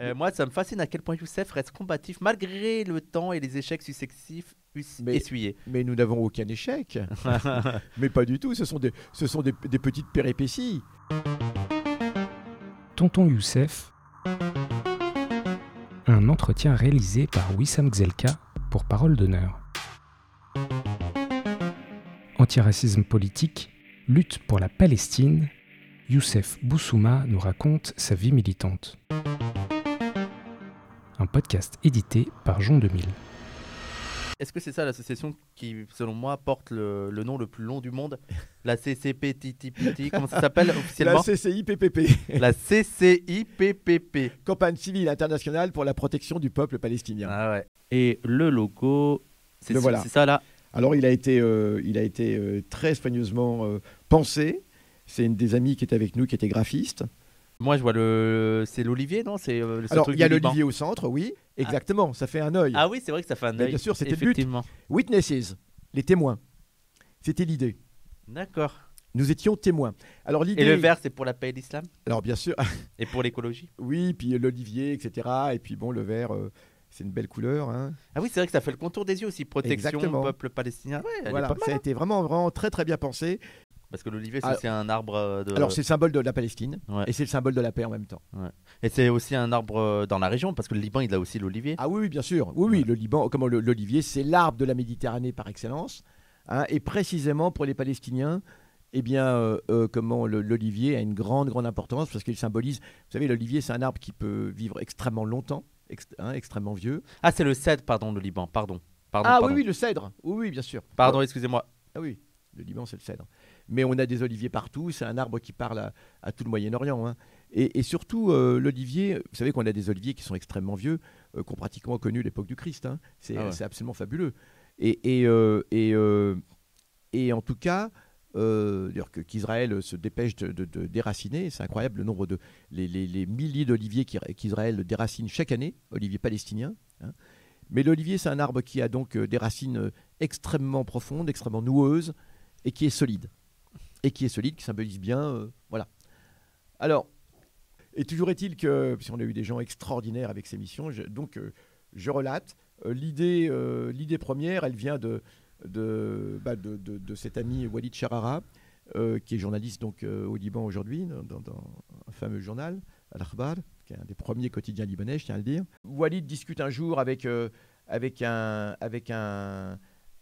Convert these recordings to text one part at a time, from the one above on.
Euh, moi, ça me fascine à quel point Youssef reste combatif malgré le temps et les échecs successifs Mais- essuyés. Mais nous n'avons aucun échec. Mais pas du tout, ce sont des, ce sont des, des petites péripéties. Tonton Youssef. Un entretien réalisé par Wissam Gzelka pour Parole d'honneur. Antiracisme politique, lutte pour la Palestine, Youssef Boussouma nous raconte sa vie militante. Un podcast édité par Jean 2000. Est-ce que c'est ça l'association qui, selon moi, porte le, le nom le plus long du monde? La CCPTTPT, comment ça s'appelle La officiellement CCIPPP, La CCIPPP. Campagne civile internationale pour la protection du peuple palestinien. Ah ouais. Et le logo, c'est voilà. c'est ça là? Alors il a été, euh, il a été euh, très soigneusement euh, pensé. C'est une des amies qui était avec nous, qui était graphiste. Moi, je vois le. C'est l'olivier, non? C'est euh, ce Alors il y a l'olivier au centre, oui, exactement, ça fait un œil. Ah oui, c'est vrai que ça fait un œil. bien sûr, c'était le but. Witnesses, les témoins. C'était l'idée. D'accord. Nous étions témoins. Alors l'idée. Et le vert, c'est pour la paix et l'islam? Alors bien sûr, Et pour l'écologie? Oui, puis l'olivier, etc. Et puis bon, le vert, euh, c'est une belle couleur. hein. Ah oui, c'est vrai que ça fait le contour des yeux aussi. Protection, Exactement. peuple palestinien. Ouais, elle est Voilà, pas mal, ça a hein. été vraiment, vraiment très très bien pensé. Parce que l'olivier, c'est Ah, aussi un arbre euh, de. Alors c'est le symbole de la Palestine Ouais. et c'est le symbole de la paix en même temps. Et c'est aussi un arbre euh, dans la région, parce que le Liban, il a aussi l'olivier. Ah oui, oui, bien sûr. Oui, oui, le Liban, comment le- l'olivier, c'est l'arbre de la Méditerranée par excellence. hein, et précisément pour les Palestiniens, eh bien, euh, euh, comment l'olivier a une grande, grande importance parce qu'il symbolise. Vous savez, l'olivier, c'est un arbre qui peut vivre extrêmement longtemps, ex- hein, extrêmement vieux. Ah, c'est le cèdre, pardon, le Liban. Pardon. Pardon, ah pardon. oui, oui, le cèdre. Oui, oui, bien sûr. Pardon, excusez-moi. Ah oui, le Liban, c'est le cèdre. Mais on a des oliviers partout. C'est un arbre qui parle à, à tout le Moyen-Orient. hein. Et, et surtout, euh, l'olivier, vous savez qu'on a des oliviers qui sont extrêmement vieux, euh, qui ont pratiquement connu l'époque du Christ. hein. C'est Ah ouais. c'est absolument fabuleux. Et, et, euh, et, euh, et en tout cas, qu'Israël se dépêche de, de- de déraciner, c'est incroyable le nombre de les, les- les milliers d'oliviers qui- qu'Israël déracine chaque année, oliviers palestiniens. hein. Mais l'olivier, c'est un arbre qui a donc des racines extrêmement profondes, extrêmement noueuses, et qui est solide. Et qui est solide, qui symbolise bien. euh, voilà. Alors, et toujours est-il que, si on a eu des gens extraordinaires avec ces missions, donc euh, je relate. Euh, L'idée l'idée première, elle vient de, de, bah, de, cet ami Walid Charara, qui est journaliste donc, au Liban aujourd'hui, dans, un fameux journal, Al-Akhbar, qui est un des premiers quotidiens libanais, je tiens à le dire. Walid discute un jour avec, avec, un, avec un,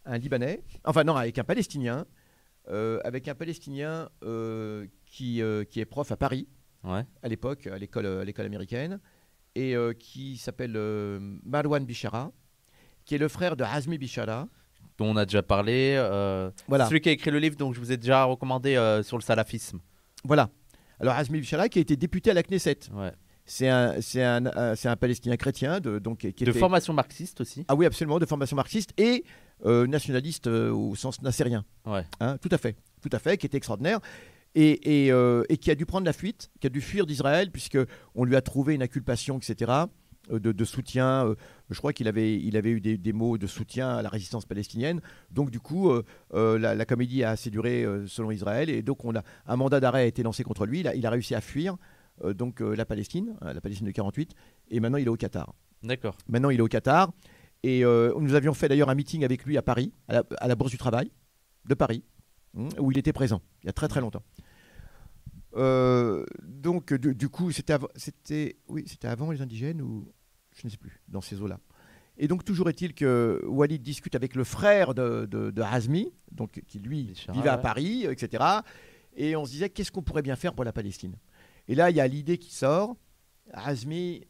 Libanais, enfin non, avec un Palestinien, avec un Palestinien euh, qui, euh, qui est prof à Paris Ouais. à l'époque, à l'école, américaine, et euh, qui s'appelle euh, Marwan Bishara, qui est le frère de Hazmi Bishara. Dont on a déjà parlé. euh, Voilà. Celui qui a écrit le livre, donc je vous ai déjà recommandé euh, sur le salafisme. Voilà. Alors Hazmi Bishara qui a été député à la Knesset. Ouais. C'est un, un, un- un Palestinien chrétien, de, donc qui De formation marxiste aussi. Ah oui, absolument, de formation marxiste et euh, nationaliste euh, au sens nassérien. Ouais. Hein, tout à fait, tout à fait, qui était extraordinaire. Et, et, euh, et qui a dû prendre la fuite, qui a dû fuir d'Israël, puisque on lui a trouvé une inculpation, etc., euh, de, de soutien. euh, je crois qu'il avait, il avait eu des, des mots de soutien à la résistance palestinienne. Donc, du coup, euh, euh, la, la comédie a assez duré euh, selon Israël. Et donc, on a, un mandat d'arrêt a été lancé contre lui. Il a, il a réussi à fuir euh, donc, euh, la Palestine, euh, la Palestine de 48. Et maintenant, il est au Qatar. D'accord. Maintenant, il est au Qatar. Et euh, nous avions fait d'ailleurs un meeting avec lui à Paris, à la, à la Bourse du Travail de Paris, hein, où il était présent, il y a très très longtemps. Euh, donc, du, du coup, c'était av- oui, avant les indigènes ou je ne sais plus, dans ces eaux-là. Et donc, toujours est-il que Walid discute avec le frère de, de, de Hazmi, donc, qui lui Bichara, vivait à. Paris, etc. Et on se disait, qu'est-ce qu'on pourrait bien faire pour la Palestine? Et là, il y a l'idée qui sort. Hazmi,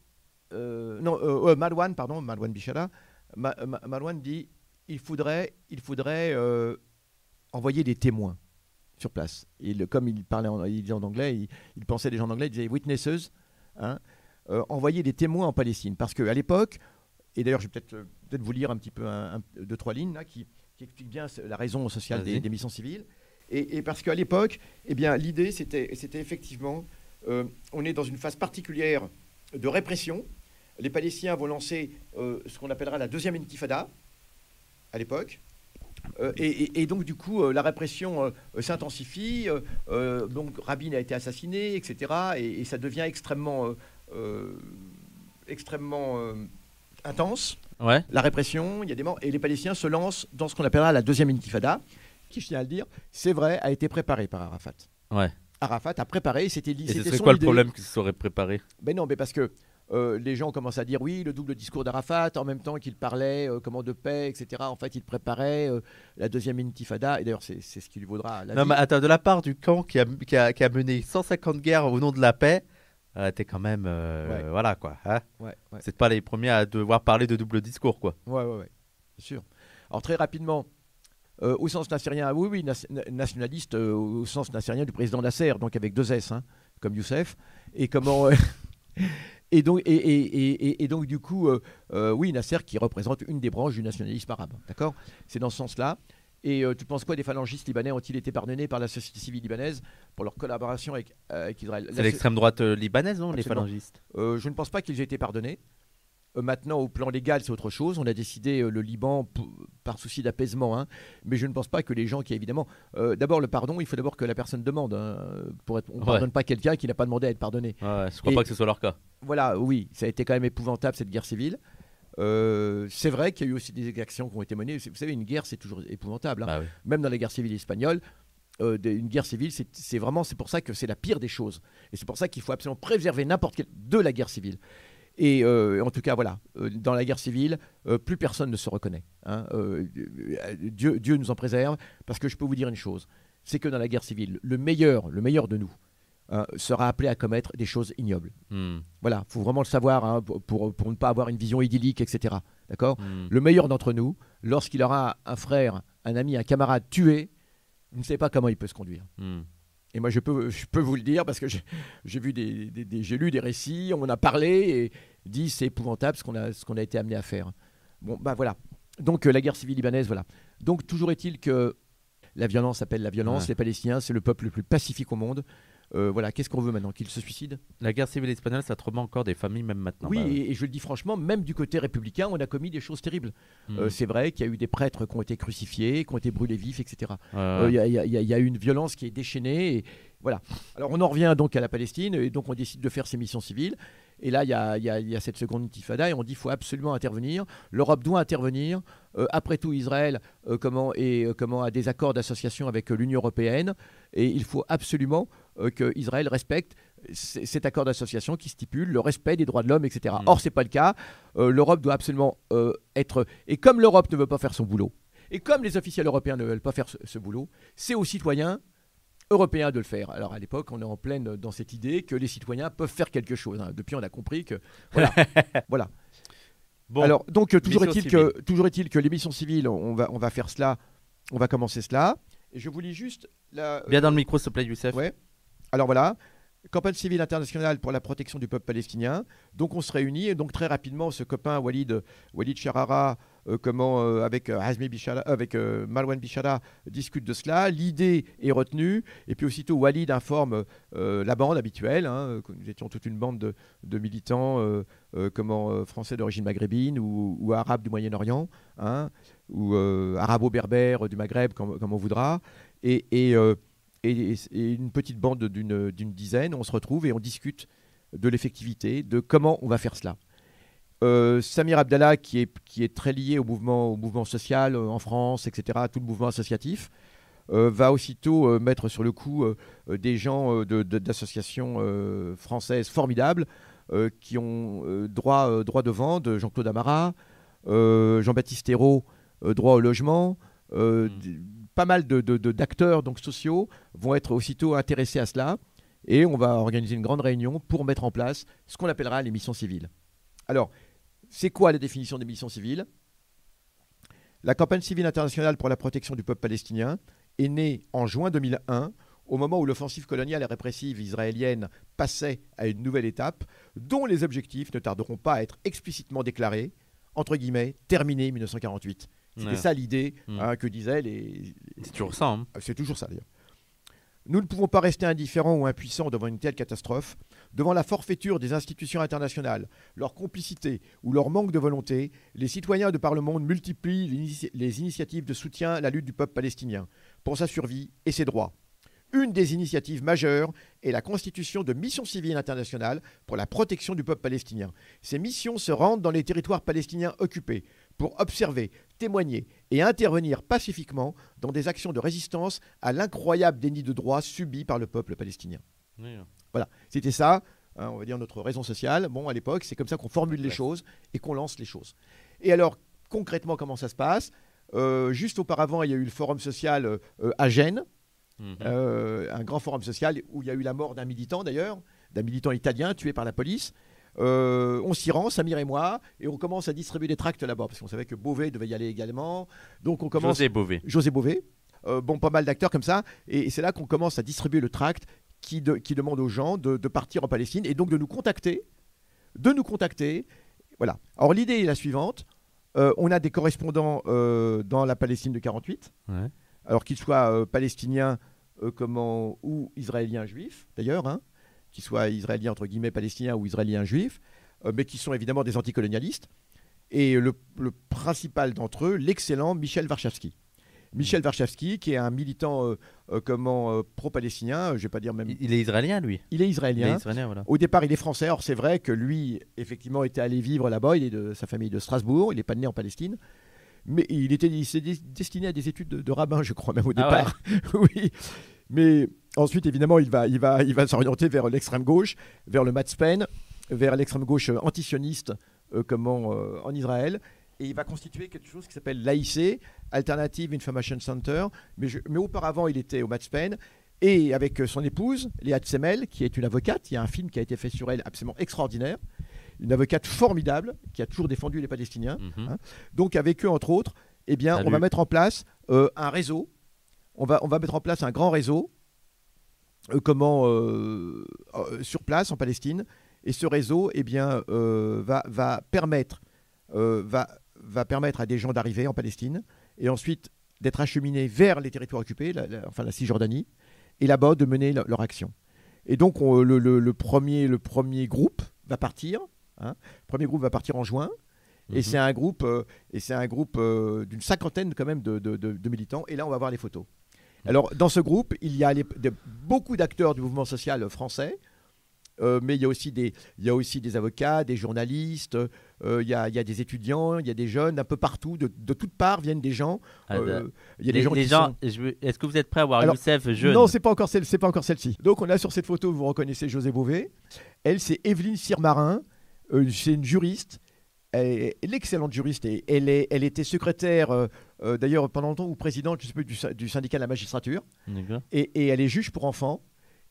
euh, non, euh, Marwan, pardon, Marwan Bichara, Ma- dit, il faudrait, il faudrait euh, envoyer des témoins sur place. Et le- comme il parlait en, il en anglais, il, il pensait des gens en anglais, il disait witnesses, hein, euh, envoyer des témoins en Palestine. Parce qu'à l'époque, et d'ailleurs je vais peut-être euh, vous lire un petit peu un, un- deux, trois lignes là, qui, qui expliquent bien la raison sociale des, missions civiles. Et, et parce qu'à l'époque, eh bien, l'idée, c'était c'était effectivement, euh, on est dans une phase particulière de répression. Les Palestiniens vont lancer euh, ce qu'on appellera la deuxième intifada à l'époque. Euh, et, et- et donc, du coup, euh, la répression s'intensifie. donc, Rabin a été assassiné, etc. Et, et ça devient extrêmement, extrêmement intense. Ouais. La répression, il y a des morts. Et les Palestiniens se lancent dans ce qu'on appellera la deuxième intifada, qui, je tiens à le dire, c'est vrai, a été préparée par Arafat. Ouais. Arafat a préparé, c'était Et ce c'était serait quoi le problème qu'il se serait préparé? Ben non, mais parce que euh, les gens commencent à dire oui, le double discours d'Arafat, en même temps qu'il parlait euh, comment de paix, etc. En fait, il préparait euh, la deuxième intifada. Et d'ailleurs, c'est ce qui lui vaudra la Non, vie. mais attends, de la part du camp qui a, qui a, qui a mené 150 guerres au nom de la paix, t'es quand même. Ouais. Voilà quoi. hein. Ouais, ouais. C'est pas les premiers à devoir parler de double discours quoi. Ouais, ouais, ouais, bien sûr. Alors très rapidement, au sens nassérien, oui, oui, nas- na- nationaliste au sens nassérien du président Nasser, donc avec deux S, hein, comme Youssef. Et comment Et donc, et, donc du coup, euh, euh, oui, Nasser qui représente une des branches du nationalisme arabe, d'accord? C'est dans ce sens-là. Et euh, tu penses quoi des phalangistes libanais Ont-ils été pardonnés par la société civile libanaise pour leur collaboration avec, euh, avec Israël? C'est l'extrême droite euh, libanaise, non Les phalangistes? Je ne pense pas qu'ils aient été pardonnés. Euh, maintenant, au plan légal, c'est autre chose. On a décidé euh, le Liban par souci d'apaisement, hein. mais je ne pense pas que les gens qui, évidemment, euh, d'abord le pardon, il faut d'abord que la personne demande. hein, pour être, on ne Ouais. pardonne pas quelqu'un qui n'a pas demandé à être pardonné. Ouais, je crois Et- pas que ce soit leur cas. Voilà, oui, ça a été quand même épouvantable cette guerre civile. Euh, c'est vrai qu'il y a eu aussi des actions qui ont été menées. Vous savez, une guerre, c'est toujours épouvantable. hein Bah oui. même dans la guerre civile espagnole, euh, une guerre civile, c'est vraiment, c'est pour ça que c'est la pire des choses. Et c'est pour ça qu'il faut absolument préserver n'importe quelle de la guerre civile. Et euh, en tout cas, voilà, euh, dans la guerre civile, euh, plus personne ne se reconnaît. hein. Euh, Dieu, Dieu nous en préserve, parce que je peux vous dire une chose, c'est que dans la guerre civile, le meilleur, le meilleur de nous, hein, sera appelé à commettre des choses ignobles. Hmm, Voilà, faut vraiment le savoir hein, pour, pour- pour ne pas avoir une vision idyllique, etc. D'accord? Hmm. le meilleur d'entre nous, lorsqu'il aura un frère, un ami, un camarade tué, vous ne savez pas comment il peut se conduire. Hmm. Et moi, je peux, je peux vous le dire parce que j'ai vu des, des- des- j'ai lu des récits, on en a parlé et dit c'est épouvantable ce qu'on a, ce qu'on a été amené à faire. Bon, bah voilà. Donc euh, la guerre civile libanaise, voilà. Donc toujours est-il que la violence appelle la violence. Ouais. Les Palestiniens, c'est le peuple le plus pacifique au monde. Euh, voilà. Qu'est-ce qu'on veut maintenant Qu'ils se suicident La guerre civile espagnole, ça trauma encore des familles même maintenant. Oui, Bah et, et je le dis franchement, même du côté républicain, on a commis des choses terribles. Hmm. Euh, c'est vrai qu'il y a eu des prêtres qui ont été crucifiés, qui ont été brûlés vifs, etc. Euh. Il y, a- eu une violence qui est déchaînée. Et voilà. Alors on en revient donc à la Palestine et donc on décide de faire ces missions civiles. Et là, il y y y a cette seconde intifada et on dit qu'il faut absolument intervenir. L'Europe doit intervenir. Euh, après tout, Israël euh, comment, et, euh, comment a des accords d'association avec l'Union européenne. Et il faut absolument euh, que Israël respecte cet accord d'association qui stipule le respect des droits de l'homme, etc. Mm. Or, c'est pas le cas. Euh, L'Europe doit absolument euh, être... Et comme l'Europe ne veut pas faire son boulot, et comme les officiels européens ne veulent pas faire ce, ce boulot, c'est aux citoyens européens de le faire. Alors à l'époque, on est en pleine dans cette idée que les citoyens peuvent faire quelque chose. hein. Depuis, on a compris que voilà. voilà. Bon, Alors donc euh, toujours est-il que toujours est-il que les missions civiles, on va on va faire cela, on va commencer cela. Et je vous lis juste la. bien dans le micro, s'il te plaît, Youssef. Ouais. Alors voilà, campagne civile internationale pour la protection du peuple palestinien. Donc on se réunit et donc très rapidement ce copain Walid Walid euh, comment euh, avec euh, Hazmi avec euh, Marwan Bichara discute de cela. L'idée est retenue et puis aussitôt Walid informe la bande habituelle. hein, nous étions toute une bande de, militants comment français d'origine maghrébine ou, ou arabes du Moyen-Orient, hein, ou arabo-berbères du Maghreb comme, on voudra. Et, et, et une petite bande d'une dizaine, on se retrouve et on discute de l'effectivité, de comment on va faire cela. Euh, Samir Abdallah, qui est, qui est très lié au mouvement, au mouvement social euh, en France, etc., tout le mouvement associatif, euh, va aussitôt mettre sur le coup des gens de- de- d'associations françaises formidables qui ont droit, droit de vente, Jean-Claude Amara, Jean-Baptiste Hérault, droit au logement, Mm. Pas mal d'acteurs sociaux vont être aussitôt intéressés à cela et on va organiser une grande réunion pour mettre en place ce qu'on appellera les missions civiles. Alors, c'est quoi la définition des missions civiles? La campagne civile internationale pour la protection du peuple palestinien est née en juin 2001 au moment où l'offensive coloniale et répressive israélienne passait à une nouvelle étape dont les objectifs ne tarderont pas à être explicitement déclarés, entre guillemets, terminés 1948. C'était Ouais. ça l'idée Mm. hein, que disaient les, C'est toujours ça. hein. c'est toujours ça d'ailleurs. Nous ne pouvons pas rester indifférents ou impuissants devant une telle catastrophe, devant la forfaiture des institutions internationales, leur complicité ou leur manque de volonté. Les citoyens de par le monde multiplient les initiatives de soutien à la lutte du peuple palestinien pour sa survie et ses droits. Une des initiatives majeures est la constitution de missions civiles internationales pour la protection du peuple palestinien. Ces missions se rendent dans les territoires palestiniens occupés pour observer, témoigner et intervenir pacifiquement dans des actions de résistance à l'incroyable déni de droits subi par le peuple palestinien. Oui. Voilà, c'était ça, hein, on va dire notre raison sociale. Bon, à l'époque, c'est comme ça qu'on formule les choses et qu'on lance les choses. Et alors, concrètement, comment ça se passe? Euh, Juste auparavant, il y a eu le forum social euh, euh, à Gênes, Mhm. euh, un grand forum social où il y a eu la mort d'un militant d'ailleurs, d'un militant italien tué par la police. Euh, on s'y rend, Samir et moi, et on commence à distribuer des tracts là-bas, parce qu'on savait que Beauvais devait y aller également. Donc on commence... José Bové. José Beauvais, euh, bon, pas mal d'acteurs comme ça, et, et c'est là qu'on commence à distribuer le tract qui, de- qui demande aux gens de, de partir en Palestine et donc de nous contacter, de nous contacter. Voilà. Alors l'idée est la suivante. Euh, on a des correspondants dans la Palestine de 48, Ouais. alors qu'ils soient palestiniens comment, ou israéliens juifs, d'ailleurs, hein, qu'ils soient israéliens entre guillemets palestiniens ou israéliens juifs, euh, mais qui sont évidemment des anticolonialistes. Et le, le principal d'entre eux, l'excellent Michel Warszawski. Michel Warszawski, qui est un militant euh, euh, comment euh, pro-palestinien, je vais pas dire même, Il est israélien, lui. il est Il est israélien. voilà. Au départ, il est français. Or, c'est vrai que lui, effectivement, était allé vivre là-bas. Il est de sa famille de Strasbourg. Il n'est pas né en Palestine. Mais il était il s'est destiné à des études de, de rabbin, je crois, même au Ah départ. oui. Mais ensuite, évidemment, il va, il va, il va s'orienter vers l'extrême gauche, vers le Matzpen, vers l'extrême gauche euh, antisioniste euh, comment, euh, en Israël. Et il va constituer quelque chose qui s'appelle l'AIC, Alternative Information Center. Mais, je- mais auparavant, il était au Matzpen. Et avec euh, son épouse, Léa Tsemel, qui est une avocate, il y a un film qui a été fait sur elle absolument extraordinaire. Une avocate formidable qui a toujours défendu les Palestiniens. Mhm. Hein Donc avec eux, entre autres, eh bien, on va mettre en place euh, un réseau. On va, on va mettre en place un grand réseau comment, euh, euh, sur place en Palestine. Et ce réseau eh bien, euh, va, va, permettre, euh, va, va permettre à des gens d'arriver en Palestine et ensuite d'être acheminés vers les territoires occupés, la- la- enfin la Cisjordanie, et là-bas de mener le- leur action. Et donc on- le, le- le premier, le premier groupe va partir. hein. le premier groupe va partir en juin. Et Mhm. c'est un groupe, euh, et c'est un groupe euh, d'une cinquantaine quand même de, de- de- de militants. Et là, on va voir les photos. Alors, dans ce groupe, il y a les- de- beaucoup d'acteurs du mouvement social français, euh, mais il y, a aussi des, il y a aussi des avocats, des journalistes, euh, il, y a, il y a des étudiants, il y a des jeunes, un peu partout, de, de toutes parts viennent des gens. Ah, Euh, il y a les des gens les sont- est-ce que vous êtes prêts à voir Alors, Youssef jeune Non, c'est pas encore celle, c'est pas encore celle-ci. Donc on a sur cette photo, vous reconnaissez José Beauvais. Elle, c'est Evelyne Sirmarin. C'est une juriste. Elle est l'excellente juriste. Et elle, est, elle était secrétaire, euh, euh, d'ailleurs pendant longtemps, ou présidente, je sais plus, du, sy- du syndicat de la magistrature. Et, et elle est juge pour enfants.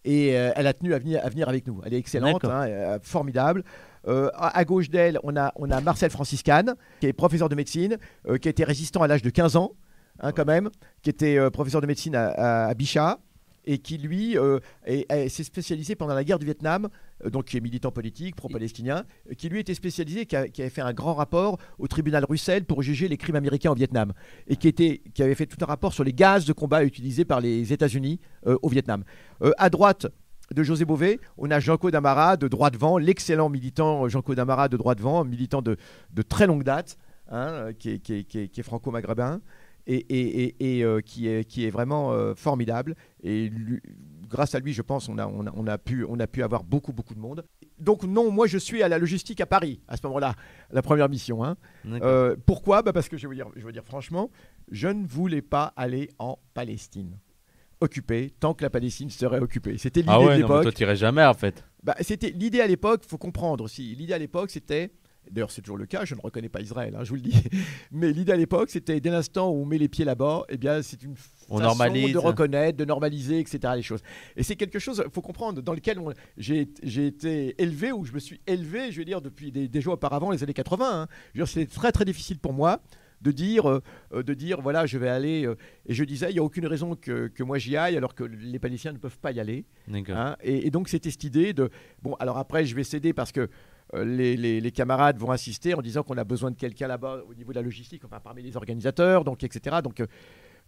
Et euh, elle a tenu à venir, à venir avec nous. Elle est excellente, hein, formidable. Euh, à, à gauche d'elle, on a, on a Marcel Franciscane, qui est professeur de médecine, qui a été résistant à l'âge de 15 ans, hein, quand même, qui était professeur de médecine à, à, à Bichat, et qui, lui, euh, est- est- s'est spécialisé pendant la guerre du Vietnam, euh, donc qui est militant politique, pro-palestinien, euh, qui, lui, était spécialisé, qui, avait fait un grand rapport au tribunal Russell pour juger les crimes américains au Vietnam, et qui, était, qui avait fait tout un rapport sur les gaz de combat utilisés par les États-Unis au Vietnam. À droite de José Bové, on a Jean-Claude Amara de droit devant, l'excellent militant Jean-Claude Amara de droit devant, militant de, de très longue date, hein, qui est franco-maghrébin. Et, et- et- et, euh, qui, est, qui est vraiment euh, formidable. Et lui- grâce à lui, je pense, on a, on, a, on a pu, on a pu avoir beaucoup, beaucoup de monde. Donc non, moi je suis à la logistique à Paris à ce moment-là, la première mission. hein. Euh, pourquoi? Bah Parce que je vais, vous dire, je dire franchement, je ne voulais pas aller en Palestine. Occupée, tant que la Palestine serait occupée. C'était l'idée Ah de ouais, mais l'époque. toi t'irais jamais en fait. Bah, c'était l'idée à l'époque, faut comprendre aussi. L'idée à l'époque, c'était D'ailleurs, c'est toujours le cas, je ne reconnais pas Israël, hein, je vous le dis. Mais l'idée à l'époque, c'était dès l'instant où on met les pieds là-bas, eh bien, c'est une On façon normalise. de reconnaître, de normaliser, etc. les choses. Et c'est quelque chose, il faut comprendre, dans lequel j'ai été élevé, ou je me suis élevé, je veux dire, depuis des, déjà auparavant, les années 80. hein. Je veux dire, C'était très très difficile pour moi de dire, euh, euh, de dire voilà, je vais aller. euh, et je disais, il n'y a aucune raison que, que moi j'y aille, alors que les Palestiniens ne peuvent pas y aller. Hein, et, et donc c'était cette idée de bon alors après je vais céder parce que les, les- les camarades vont insister en disant qu'on a besoin de quelqu'un là-bas au niveau de la logistique, enfin parmi les organisateurs, donc etc. Donc euh,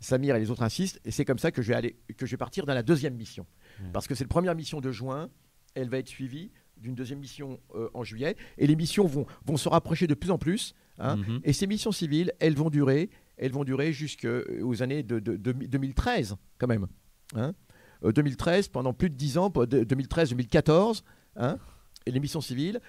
Samir et les autres insistent et c'est comme ça que je vais aller que je vais partir dans la deuxième mission parce que c'est la première mission de juin, elle va être suivie d'une deuxième mission euh, en juillet et les missions vont vont se rapprocher de plus en plus. hein. Mhm. Et ces missions civiles, elles vont durer, elles vont durer jusqu'aux années de, de- de- 2013 quand même. hein. euh, 2013, pendant plus de 10 ans, 2013-2014, hein, et les missions civiles,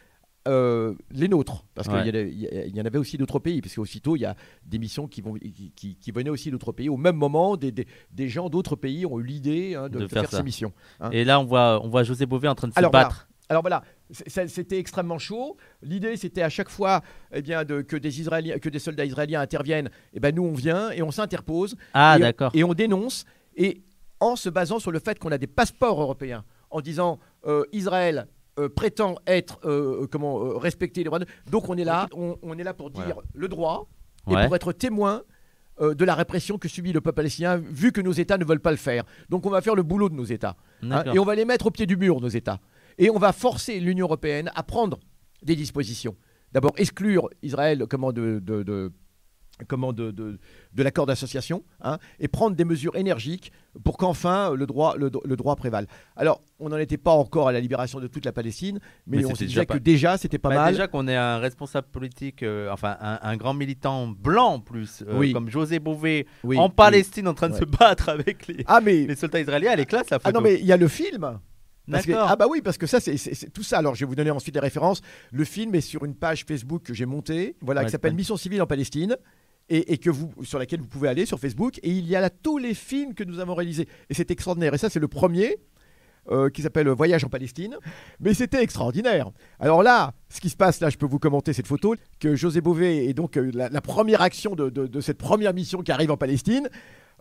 euh, les nôtres, parce Ouais. qu'il y, en avait aussi d'autres pays, parce qu'aussitôt il y a des missions qui, vont, qui, qui- qui venaient aussi d'autres pays. Au même moment, des, des- des gens d'autres pays ont eu l'idée hein, de, faire ces missions. hein. Et là, on voit, on voit José Bové en train de se Alors, voilà. battre. Alors voilà, c'était extrêmement chaud. L'idée, c'était à chaque fois eh bien, de, que, des Israéliens, que des soldats israéliens interviennent. Et ben nous, on vient et on s'interpose Ah, et, d'accord. et on dénonce. Et en se basant sur le fait qu'on a des passeports européens, en disant euh, Israël euh, prétend être euh, comment euh, respecter les droits. de- Donc on est là, on, on est là pour dire Voilà. le droit et Ouais. pour être témoin. de la répression que subit le peuple palestinien, vu que nos États ne veulent pas le faire. Donc on va faire le boulot de nos États. Hein, et on va les mettre au pied du mur, nos États. Et on va forcer l'Union européenne à prendre des dispositions. D'abord, exclure Israël comment, de, de- de- comment de, de- de l'accord d'association hein, et prendre des mesures énergiques pour qu'enfin le droit, le, le droit prévale. Alors, on n'en était pas encore à la libération de toute la Palestine, mais, Mais on se déjà disait pas- que déjà, c'était pas Bah, mal. Déjà qu'on ait un responsable politique, euh, enfin un, un grand militant blanc en plus, euh, Oui. comme José Bové, Oui, en oui. Palestine en train de Ouais. se battre avec les, Ah, mais, les soldats israéliens, elle est classe la photo. ah non, mais il y a le film. Que- ah bah oui, parce que ça, c'est tout ça. Alors, je vais vous donner ensuite les références. Le film est sur une page Facebook que j'ai montée, voilà, Ouais, qui s'appelle Mission civile en Palestine. Et, que vous, sur laquelle vous pouvez aller sur Facebook. Et il y a là tous les films que nous avons réalisés. Et c'est extraordinaire. Et ça, c'est le premier euh, qui s'appelle Voyage en Palestine. Mais c'était extraordinaire. Alors là, ce qui se passe, là, je peux vous commenter cette photo, que José Bové est donc euh, la, première action de- de cette première mission qui arrive en Palestine.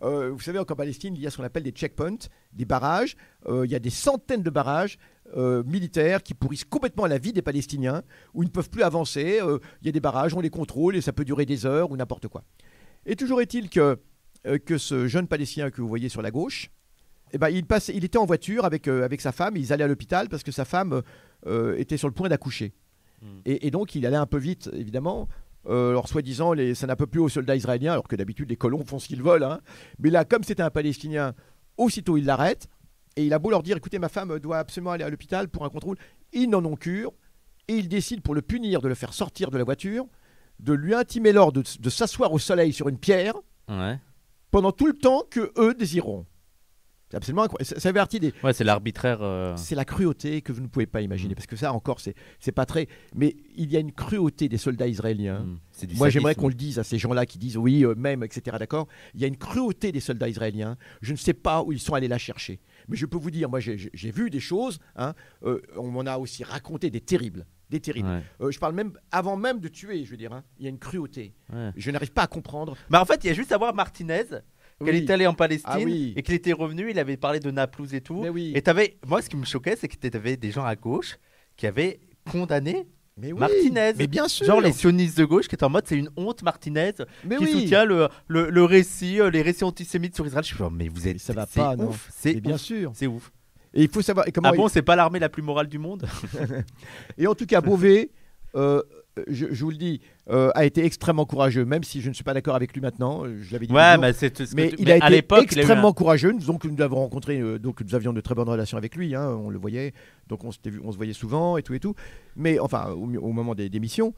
Euh, vous savez qu'en Palestine, il y a ce qu'on appelle des checkpoints, des barrages. Euh, il y a des centaines de barrages euh, militaires qui pourrissent complètement la vie des Palestiniens, où ils ne peuvent plus avancer. Il y a des barrages, on les contrôle et ça peut durer des heures ou n'importe quoi. Et toujours est-il que, que ce jeune Palestinien que vous voyez sur la gauche, eh ben, il, passe, il était en voiture avec, avec sa femme, ils allaient à l'hôpital parce que sa femme était sur le point d'accoucher. Hmm. Et, et donc il allait un peu vite, évidemment. Euh, alors soi-disant, les- ça n'a pas plu aux soldats israéliens, alors que d'habitude les colons font ce qu'ils veulent. hein. Mais là, comme c'était un Palestinien, aussitôt il l'arrête. Et il a beau leur dire, écoutez, ma femme doit absolument aller à l'hôpital pour un contrôle. Ils n'en ont cure. Et il décide, pour le punir, de le faire sortir de la voiture, de lui intimer l'ordre de, de s'asseoir au soleil sur une pierre Ouais, pendant tout le temps que eux désireront. C'est absolument incroyable. Ça, partie des, ouais c'est l'arbitraire. euh, c'est la cruauté que vous ne pouvez pas imaginer, parce que ça encore, c'est c'est pas très. Mais il y a une cruauté des soldats israéliens. du Moi, j'aimerais qu'on le dise à ces gens-là qui disent oui, euh, même, etc. D'accord Il y a une cruauté des soldats israéliens. Je ne sais pas où ils sont allés la chercher. Mais je peux vous dire, moi, j'ai- vu des choses. hein, euh, on m'en a aussi raconté des terribles. Des terribles. Ouais, Euh, je parle même avant même de tuer, je veux dire. hein, il y a une cruauté. ouais. Je n'arrive pas à comprendre. Bah en fait, il y a juste à voir Martinez, qu'elle Oui. est allée en Palestine Ah oui. et qu'il était revenu, il avait parlé de Naplouse et tout. Mais oui. Et t'avais, moi, ce qui me choquait, c'est que t'avais des gens à gauche qui avaient condamné Mais oui. Martinez. Mais bien sûr. Genre les sionistes de gauche qui étaient en mode c'est une honte Martinez mais qui oui. soutient le, le, le récit, euh, les récits antisémites sur Israël. Je suis genre, mais vous êtes. Mais ça va pas, non. C'est bien sûr. C'est ouf. Et il faut savoir. Et comment Ah bon, c'est pas l'armée la plus morale du monde Et en tout cas, Beauvais, euh, je, je vous le dis, euh, a été extrêmement courageux, même si je ne suis pas d'accord avec lui maintenant. euh, Je l'avais dit. Ouais, mais c'est ce mais tu- il mais a à été a un- extrêmement courageux. Donc nous l'avons rencontré, euh, donc nous avions de très bonnes relations avec lui. hein, on le voyait, donc on, s'était vu- on se voyait souvent et tout et tout. Mais enfin, au, au moment des, des missions.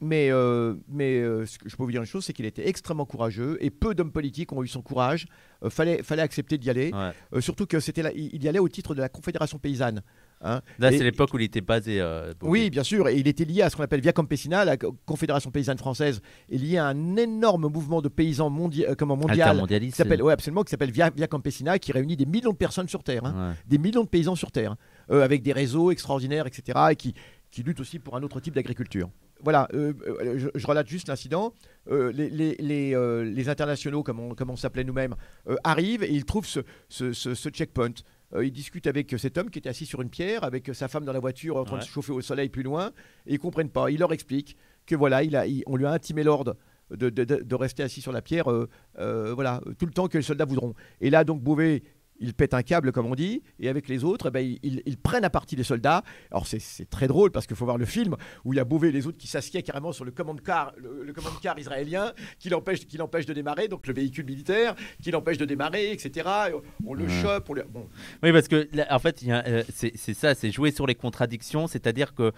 Mais, euh, mais euh, je peux vous dire une chose, c'est qu'il était extrêmement courageux et peu d'hommes politiques ont eu son courage. Euh, fallait, fallait accepter d'y aller. Ouais. Euh, surtout que c'était il y allait au titre de la Confédération paysanne. Hein. Là, c'est l'époque où il était basé. euh. Oui, bien sûr, et il était lié à ce qu'on appelle Via Campesina, la co- Confédération paysanne française est liée à un énorme mouvement de paysans mondi euh, comment, mondial qui s'appelle ouais, absolument qui s'appelle Via, Via Campesina qui réunit des millions de personnes sur terre, hein, Ouais. des millions de paysans sur terre, euh, avec des réseaux extraordinaires, etc., et qui, qui luttent aussi pour un autre type d'agriculture. Voilà, euh, je, je relate juste l'incident. Euh, les, les- les, euh, les internationaux, comme on, comme on s'appelait nous-mêmes, euh, arrivent et ils trouvent ce, ce- ce- ce checkpoint. Euh, ils discutent avec cet homme qui était assis sur une pierre, avec sa femme dans la voiture en train de se chauffer au soleil plus loin, et ils comprennent pas. Il leur explique que voilà, il a, il- on lui a intimé l'ordre de, de- de- de rester assis sur la pierre, euh, euh, voilà, tout le temps que les soldats voudront. Et là, donc, Beauvais, il pète un câble, comme on dit, et avec les autres, eh ben, ils, ils- ils prennent à partie les soldats. Alors, c'est- très drôle parce qu'il faut voir le film où il y a Beauvais et les autres qui s'assiedent carrément sur le command car, le, le command car israélien qui l'empêche, qui l'empêche de démarrer, donc le véhicule militaire qui l'empêche de démarrer, etc. Et on le Ouais. chope, on le- bon, Oui, parce que là, en fait, euh, c'est c'est ça, c'est jouer sur les contradictions, c'est-à-dire que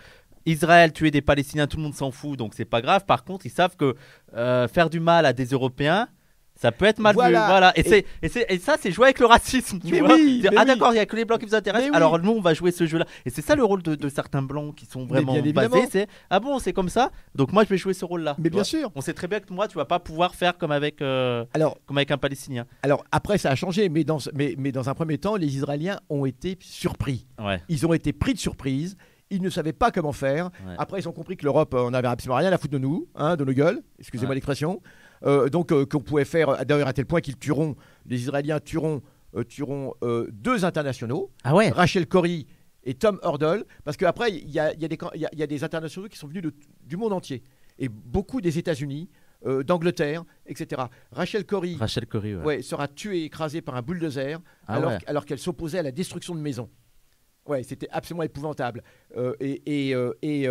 Israël tuer des Palestiniens, tout le monde s'en fout, donc c'est pas grave. Par contre, ils savent que euh, faire du mal à des Européens, Ça peut être mal Voilà. vu, voilà. Et, Et- c'est- et, c'est- et ça, c'est jouer avec le racisme. Tu Mais vois oui, Dire, mais ah oui. d'accord, il y a que les blancs qui vous intéressent. Oui. Alors nous, on va jouer ce jeu-là. Et c'est ça le rôle de, de certains blancs qui sont vraiment basés. C'est ah bon, c'est comme ça. Donc moi, je vais jouer ce rôle-là. Mais bien vois. sûr. On sait très bien que moi, tu vas pas pouvoir faire comme avec, euh, Alors, comme avec un Palestinien. alors après, ça a changé, mais dans, ce- mais, mais dans un premier temps, les Israéliens ont été surpris. Ouais. Ils ont été pris de surprise. Ils ne savaient pas comment faire. Ouais. Après, ils ont compris que l'Europe, euh, on n'avait absolument rien à foutre de nous, hein, de nos gueules. Excusez-moi Ouais. l'expression. Euh, donc, euh, qu'on pouvait faire, euh, d'ailleurs, à tel point qu'ils tueront, les Israéliens tueront, tueront deux internationaux, Ah ouais. Rachel Corrie et Tom Hurdle, parce qu'après, il y a, y des y y a internationaux qui sont venus de- du monde entier, et beaucoup des États-Unis, euh, d'Angleterre, etc. Rachel Corrie Rachel Corrie. Ouais. ouais, sera tuée et écrasée par un bulldozer Ah alors, ouais. alors qu'elle s'opposait à la destruction de maisons. Ouais, c'était absolument épouvantable. Euh, et, et, euh, et,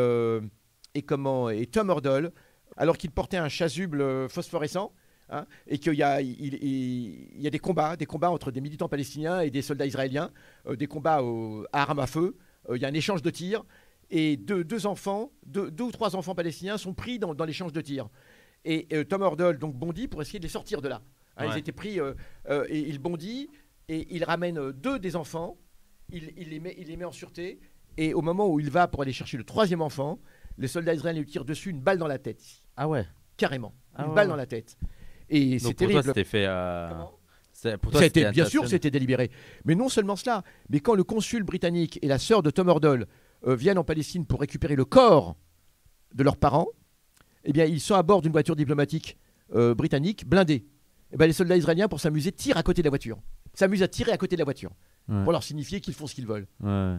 et comment et Tom Hurdle, alors qu'il portait un chasuble euh, phosphorescent, hein, et qu'il y a, il, il- il y a des combats, des combats entre des militants palestiniens et des soldats israéliens, euh, des combats au- à armes à feu. Euh, il y a un échange de tirs et deux, deux enfants, deux, deux ou trois enfants palestiniens sont pris dans, dans l'échange de tirs. Et euh, Tom Hurdle donc bondit pour essayer de les sortir de là. Hein, Ouais. Ils étaient pris et il bondit et il ramène deux des enfants, il, il les met, il les met en sûreté et au moment où il va pour aller chercher le troisième enfant, les soldats israéliens lui tirent dessus une balle dans la tête, Ah ouais. carrément, Ah une ouais, balle dans la tête. Et c'est Donc pour terrible. toi, c'était fait. euh, Pour toi, Ça a été- c'était bien sûr, c'était délibéré. Mais non seulement cela, mais quand le consul britannique et la sœur de Tom Hurdle euh, viennent en Palestine pour récupérer le corps de leurs parents, eh bien, ils sont à bord d'une voiture diplomatique euh, britannique blindée. Eh ben, les soldats israéliens, pour s'amuser, tirent à côté de la voiture. S'amusent à tirer à côté de la voiture Ouais. pour leur signifier qu'ils font ce qu'ils veulent. Ouais.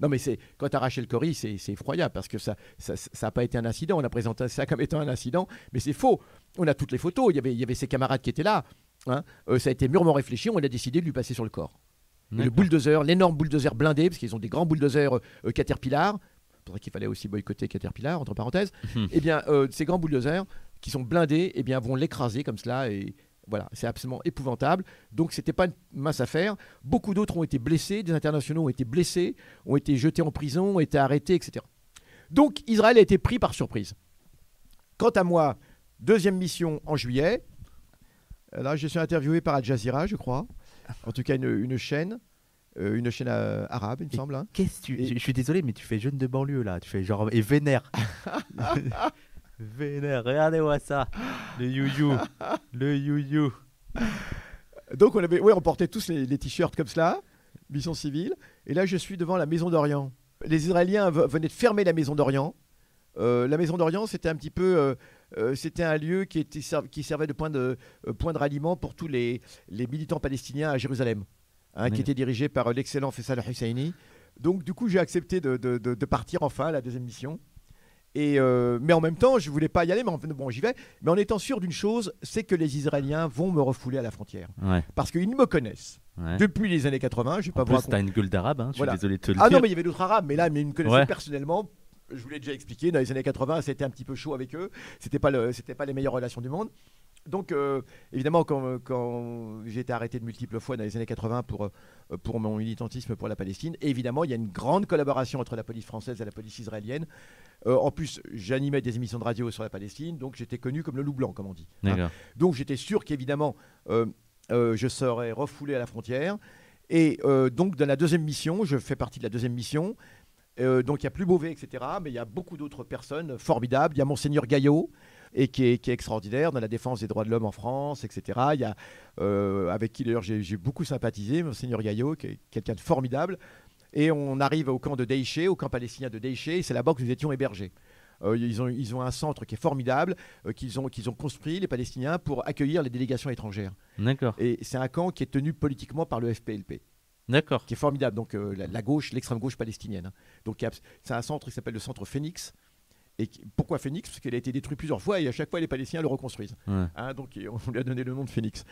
Non, mais c'est quand t'as Rachel Corrie, c'est effroyable parce que ça ça n'a pas été un incident. On a présenté ça comme étant un incident, mais c'est faux. On a toutes les photos. Il y avait, il y avait ses camarades qui étaient là. hein. Euh, ça a été mûrement réfléchi. On a décidé de lui passer sur le corps. Et le bulldozer, l'énorme bulldozer blindé, parce qu'ils ont des grands bulldozers euh, Caterpillar. Ça qu'il fallait aussi boycotter Caterpillar, entre parenthèses. Mhm. Eh bien, euh, ces grands bulldozers qui sont blindés, eh bien, vont l'écraser comme cela. Et voilà, c'est absolument épouvantable. Donc, c'était pas une mince affaire. Beaucoup d'autres ont été blessés, des internationaux ont été blessés, ont été jetés en prison, ont été arrêtés, etc. Donc, Israël a été pris par surprise. Quant à moi, deuxième mission en juillet. Euh, Là, je suis interviewé par Al Jazeera, je crois. En tout cas, une, une chaîne, euh, une chaîne euh, arabe, il me Et- semble. hein. Qu'est-ce que tu. Et- je suis désolé, mais tu fais jeune de banlieue là. Tu fais genre. Et vénère. vénère, regardez-moi ça. Le you-you. Le you-you. Donc, on, avait, ouais, on portait tous les, les t-shirts comme cela, mission civile. Et là, je suis devant la Maison d'Orient. Les Israéliens venaient de fermer la Maison d'Orient. Euh, la Maison d'Orient, c'était un petit peu. euh, euh, c'était un lieu qui, était, qui servait de point de, point de ralliement pour tous les, les militants palestiniens à Jérusalem, hein, qui était dirigé par l'excellent Faisal Husseini. Donc, du coup, j'ai accepté de- de partir enfin à la deuxième mission. Et, euh, mais en même temps, je voulais pas y aller, mais en bon, j'y vais. Mais en étant sûr d'une chose, c'est que les Israéliens vont me refouler à la frontière. Ouais. Parce qu'ils me connaissent ouais. depuis les années 80. Je vais pas vous plus, t'as une gueule d'arabe, hein. je suis Voilà. désolé de te le Ah dire. non, mais il y avait d'autres arabes, mais là, mais ils me connaissaient Ouais. personnellement. Je vous l'ai déjà expliqué, dans les années 80, c'était un petit peu chaud avec eux. C'était pas le, c'était pas les meilleures relations du monde. Donc, euh, évidemment, quand, quand j'ai été arrêté de multiples fois dans les années 80 pour, euh, pour mon militantisme pour la Palestine, évidemment, il y a une grande collaboration entre la police française et la police israélienne. Euh, en plus, j'animais des émissions de radio sur la Palestine, donc j'étais connu comme le loup blanc, comme on dit. hein. Donc j'étais sûr qu'évidemment, euh, je serais refoulé à la frontière. Et donc dans la deuxième mission, je fais partie de la deuxième mission. Donc il y a plus Beauvais, etc. Mais il y a beaucoup d'autres personnes formidables. Il y a Monseigneur Gaillot, et qui est, qui est extraordinaire dans la défense des droits de l'homme en France, etc. Il y a, euh, avec qui d'ailleurs j'ai beaucoup sympathisé, Monseigneur Gaillot, qui est quelqu'un de formidable. Et on arrive au camp de Deiché, au camp palestinien de Deiché, et c'est là-bas que nous étions hébergés. Euh, ils, ont, ils ont un centre qui est formidable, euh, qu'ils ont, qu'ils ont construit, les Palestiniens, pour accueillir les délégations étrangères. D'accord. Et c'est un camp qui est tenu politiquement par le FPLP, D'accord. qui est formidable, donc euh, la, la gauche, l'extrême gauche palestinienne. hein. Donc c'est un centre qui s'appelle le centre Phoenix. Et pourquoi Phoenix? Parce qu'il a été détruit plusieurs fois et à chaque fois les Palestiniens le reconstruisent. Ouais. Hein, donc on lui a donné le nom de Phoenix.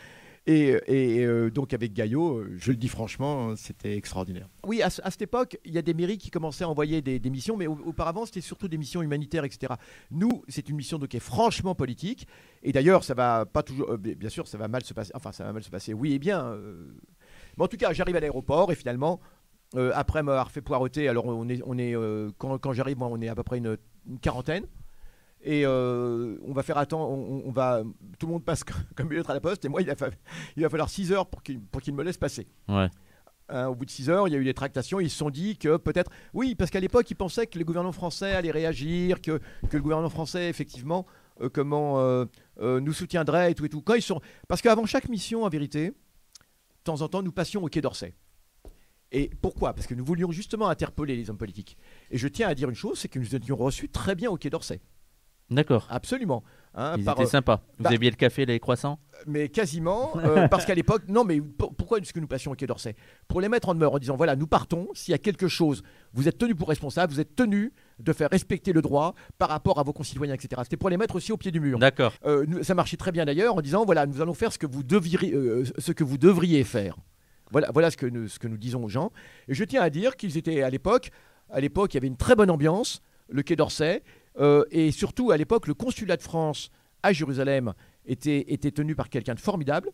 Et, et, euh, donc avec Gaillot, euh, je le dis franchement, c'était extraordinaire. Oui, à, ce- à cette époque, il y a des mairies qui commençaient à envoyer des, des missions, mais au- auparavant, c'était surtout des missions humanitaires, etc. Nous, c'est une mission donc, qui est franchement politique. Et d'ailleurs, ça va pas toujours. euh, bien sûr, ça va mal se passer. Enfin, ça va mal se passer. Oui et bien. euh. Mais en tout cas, j'arrive à l'aéroport et finalement. Euh, après m'avoir fait poireauter, alors on est, on est euh, quand, quand j'arrive, moi, on est à peu près une, une quarantaine. et euh, on va faire attendre, on, on va, tout le monde passe comme une lettre à la poste, et moi, il va, fa- il va falloir 6 heures pour qu'il me laisse passer. Ouais. Hein, au bout de 6 heures, il y a eu des tractations. Ils se sont dit que peut-être. Oui, parce qu'à l'époque, ils pensaient que le gouvernement français allait réagir, que, que le gouvernement français, effectivement, comment, nous soutiendrait et tout et tout. Quand ils sont... Parce qu'avant chaque mission, en vérité, de temps en temps, nous passions au Quai d'Orsay. Et pourquoi? Parce que nous voulions justement interpeller les hommes politiques. Et je tiens à dire une chose c'est que nous étions reçus très bien au Quai d'Orsay. D'accord. Absolument. Hein, Ils par, étaient euh, sympas. Vous bah- aviez le café, les croissants? Mais quasiment, euh, parce qu'à l'époque, non, mais pour- pourquoi est-ce que nous passions au Quai d'Orsay? Pour les mettre en demeure en disant voilà, nous partons, s'il y a quelque chose, vous êtes tenus pour responsables, vous êtes tenus de faire respecter le droit par rapport à vos concitoyens, etc. C'était pour les mettre aussi au pied du mur. D'accord. Euh, ça marchait très bien d'ailleurs en disant voilà, nous allons faire ce que vous devriez, euh, ce que vous devriez faire. Voilà, voilà ce, que nous, ce que nous disons aux gens. Et je tiens à dire qu'ils étaient à l'époque, à l'époque, il y avait une très bonne ambiance, le Quai d'Orsay, euh, et surtout à l'époque, le consulat de France à Jérusalem était, était tenu par quelqu'un de formidable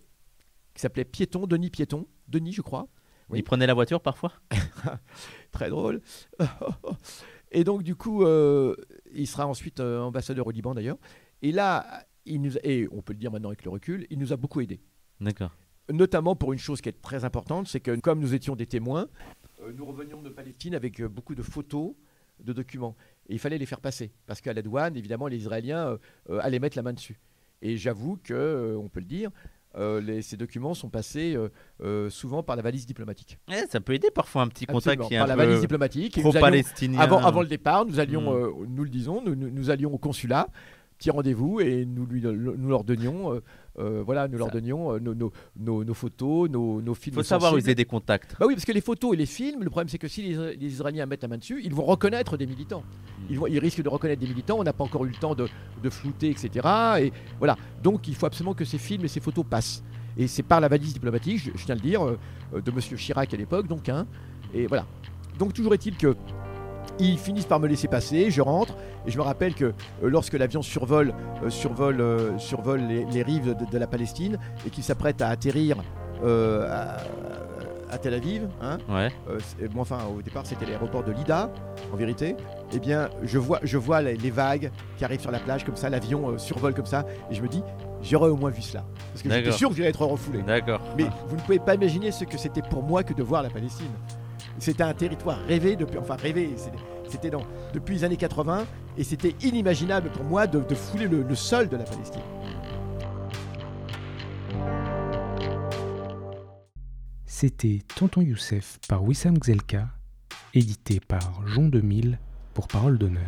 qui s'appelait Piéton, Denis Piéton, Denis, je crois. Oui. Ils prenaient la voiture parfois? Très drôle. et donc, du coup, euh, il sera ensuite euh, ambassadeur au Liban d'ailleurs. Et là, il nous a- et on peut le dire maintenant avec le recul, il nous a beaucoup aidés. D'accord. Notamment pour une chose qui est très importante, c'est que comme nous étions des témoins, euh, nous revenions de Palestine avec euh, beaucoup de photos, de documents. Et il fallait les faire passer. Parce qu'à la douane, évidemment, les Israéliens euh, allaient mettre la main dessus. Et j'avoue que, on peut le dire, euh, les- ces documents sont passés euh, euh, souvent par la valise diplomatique. Eh, ça peut aider parfois un petit contact Absolument, qui est par un la valise diplomatique. Allions- pro-palestinien. avant, avant le départ, nous allions, nous le disons, nous, nous- nous allions au consulat, petit rendez-vous, et nous, lui, nous leur donnions, euh, euh, voilà, nous leur donnions euh, nos, nos- nos- nos photos, nos, nos Il films. faut savoir user des contacts. Bah oui, parce que les photos et les films, le problème c'est que si les, les Israéliens mettent la main dessus, ils vont reconnaître des militants. Ils, vont, ils risquent de reconnaître des militants, on n'a pas encore eu le temps de, de flouter, etc. Et voilà, donc il faut absolument que ces films et ces photos passent. Et c'est par la valise diplomatique, je, je tiens à le dire, euh, de Monsieur Chirac à l'époque, donc, hein, et voilà. Donc toujours est-il que ils finissent par me laisser passer, je rentre, et je me rappelle que euh, lorsque l'avion survole, euh, survole, euh, survole les, les rives de, de la Palestine et qu'il s'apprête à atterrir à, à Tel Aviv, hein, Ouais. euh, bon, enfin au départ c'était l'aéroport de Lida, en vérité, eh bien je vois, je vois les, les vagues qui arrivent sur la plage comme ça, l'avion euh, survole comme ça, et je me dis, j'aurais au moins vu cela. Parce que j'étais sûr que j'allais être refoulé. D'accord. Mais vous ne pouvez pas imaginer ce que c'était pour moi que de voir la Palestine. C'était un territoire rêvé depuis, enfin rêvé, c'était- depuis les années 80 et c'était inimaginable pour moi de, fouler le, le sol de la Palestine. C'était Tonton Youssef par Wissam Gzelka, édité par Jean 2000 pour Parole d'honneur.